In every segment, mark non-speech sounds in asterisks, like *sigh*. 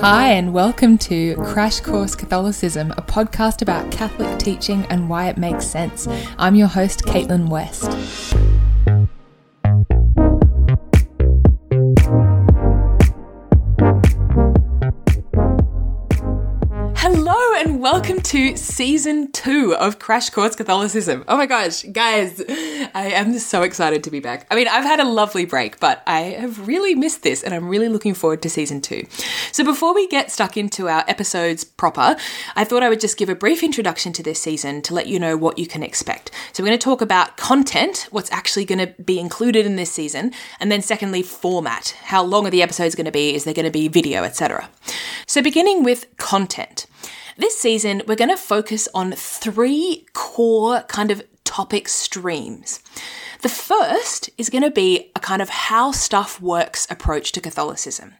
Hi, and welcome to Crash Course Catholicism, a podcast about Catholic teaching and why it makes sense. I'm your host, Caitlin West. Welcome to season two of Crash Course Catholicism. Oh my gosh, guys, I am so excited to be back. I mean, I've had a lovely break, but I have really missed this and I'm really looking forward to season two. So before we get stuck into our episodes proper, I thought I would just give a brief introduction to this season to let you know what you can expect. So we're going to talk about content, what's actually going to be included in this season, and then secondly, format. How long are the episodes going to be? Is there going to be video, etc.? So beginning with content. This season, we're going to focus on three core kind of topic streams. The first is going to be a kind of how stuff works approach to Catholicism.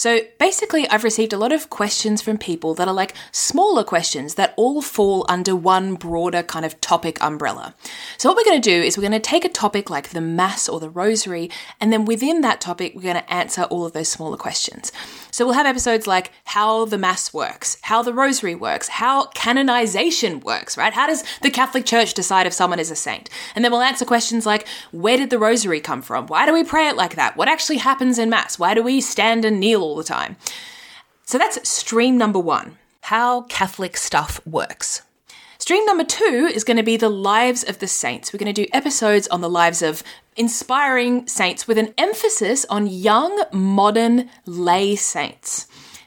So basically, I've received a lot of questions from people that are like smaller questions that all fall under one broader kind of topic umbrella. So, what we're going to do is we're going to take a topic like the Mass or the Rosary, and then within that topic, we're going to answer all of those smaller questions. So, we'll have episodes like how the Mass works, how the Rosary works, how canonization works, right? How does the Catholic Church decide if someone is a saint? And then we'll answer questions like where did the Rosary come from? Why do we pray it like that? What actually happens in Mass? Why do we stand and kneel all the time. So that's stream number one how Catholic stuff works. Stream number two is going to be the lives of the saints. We're going to do episodes on the lives of inspiring saints with an emphasis on young, modern lay saints.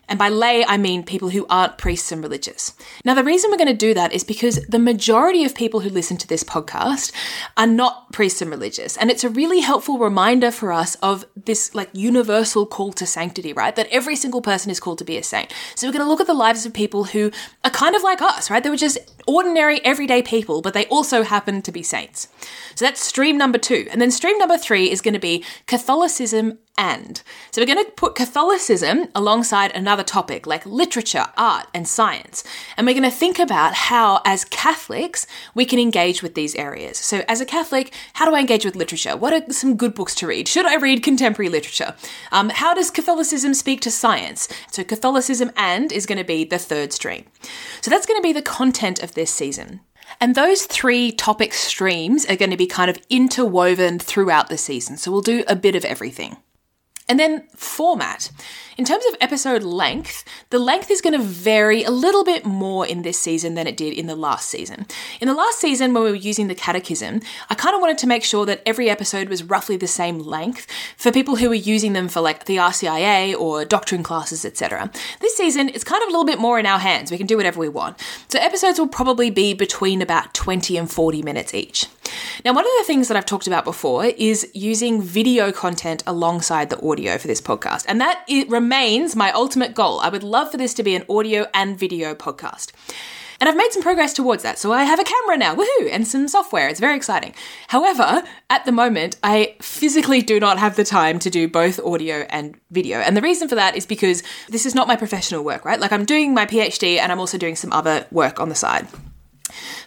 And by lay, I mean people who aren't priests and religious. Now, the reason we're going to do that is because the majority of people who listen to this podcast are not priests and religious. And it's a really helpful reminder for us of this like universal call to sanctity, right? That every single person is called to be a saint. So we're going to look at the lives of people who are kind of like us, right? They were just ordinary, everyday people, but they also happen to be saints. So that's stream number two. And then stream number three is going to be Catholicism and. So we're going to put Catholicism alongside another topic like literature, art, and science. And we're going to think about how, as Catholics, we can engage with these areas. So, as a Catholic, how do I engage with literature? What are some good books to read? Should I read contemporary literature? Um, how does Catholicism speak to science? So, Catholicism and is going to be the third stream. So, that's going to be the content of this season. And those three topic streams are going to be kind of interwoven throughout the season. So we'll do a bit of everything. And then format. In terms of episode length, the length is going to vary a little bit more in this season than it did in the last season. In the last season, when we were using the catechism, I kind of wanted to make sure that every episode was roughly the same length for people who were using them for like the RCIA or doctrine classes, etc. This season, it's kind of a little bit more in our hands. We can do whatever we want. So episodes will probably be between about 20 and 40 minutes each. Now, one of the things that I've talked about before is using video content alongside the audio for this podcast, and that remains my ultimate goal. I would love for this to be an audio and video podcast. And I've made some progress towards that. So I have a camera now, woohoo, and some software. It's very exciting. However, at the moment, I physically do not have the time to do both audio and video. And the reason for that is because this is not my professional work, right? Like I'm doing my PhD and I'm also doing some other work on the side.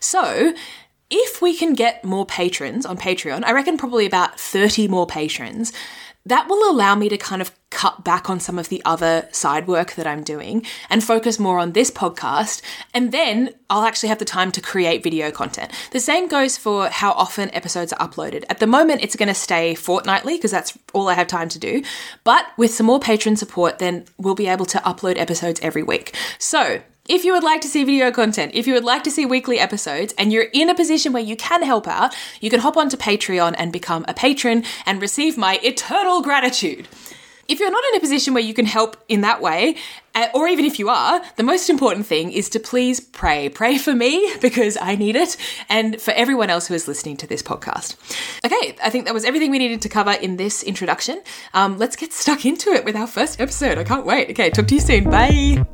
So, if we can get more patrons on Patreon, I reckon probably about 30 more patrons, that will allow me to kind of cut back on some of the other side work that I'm doing and focus more on this podcast. And then I'll actually have the time to create video content. The same goes for how often episodes are uploaded. At the moment, it's going to stay fortnightly because that's all I have time to do. But with some more patron support, then we'll be able to upload episodes every week. So if you would like to see video content, if you would like to see weekly episodes, and you're in a position where you can help out, you can hop onto Patreon and become a patron and receive my eternal gratitude. If you're not in a position where you can help in that way, uh, or even if you are, the most important thing is to please pray. Pray for me *laughs* because I need it and for everyone else who is listening to this podcast. Okay, I think that was everything we needed to cover in this introduction. Um, let's get stuck into it with our first episode. I can't wait. Okay, talk to you soon. Bye.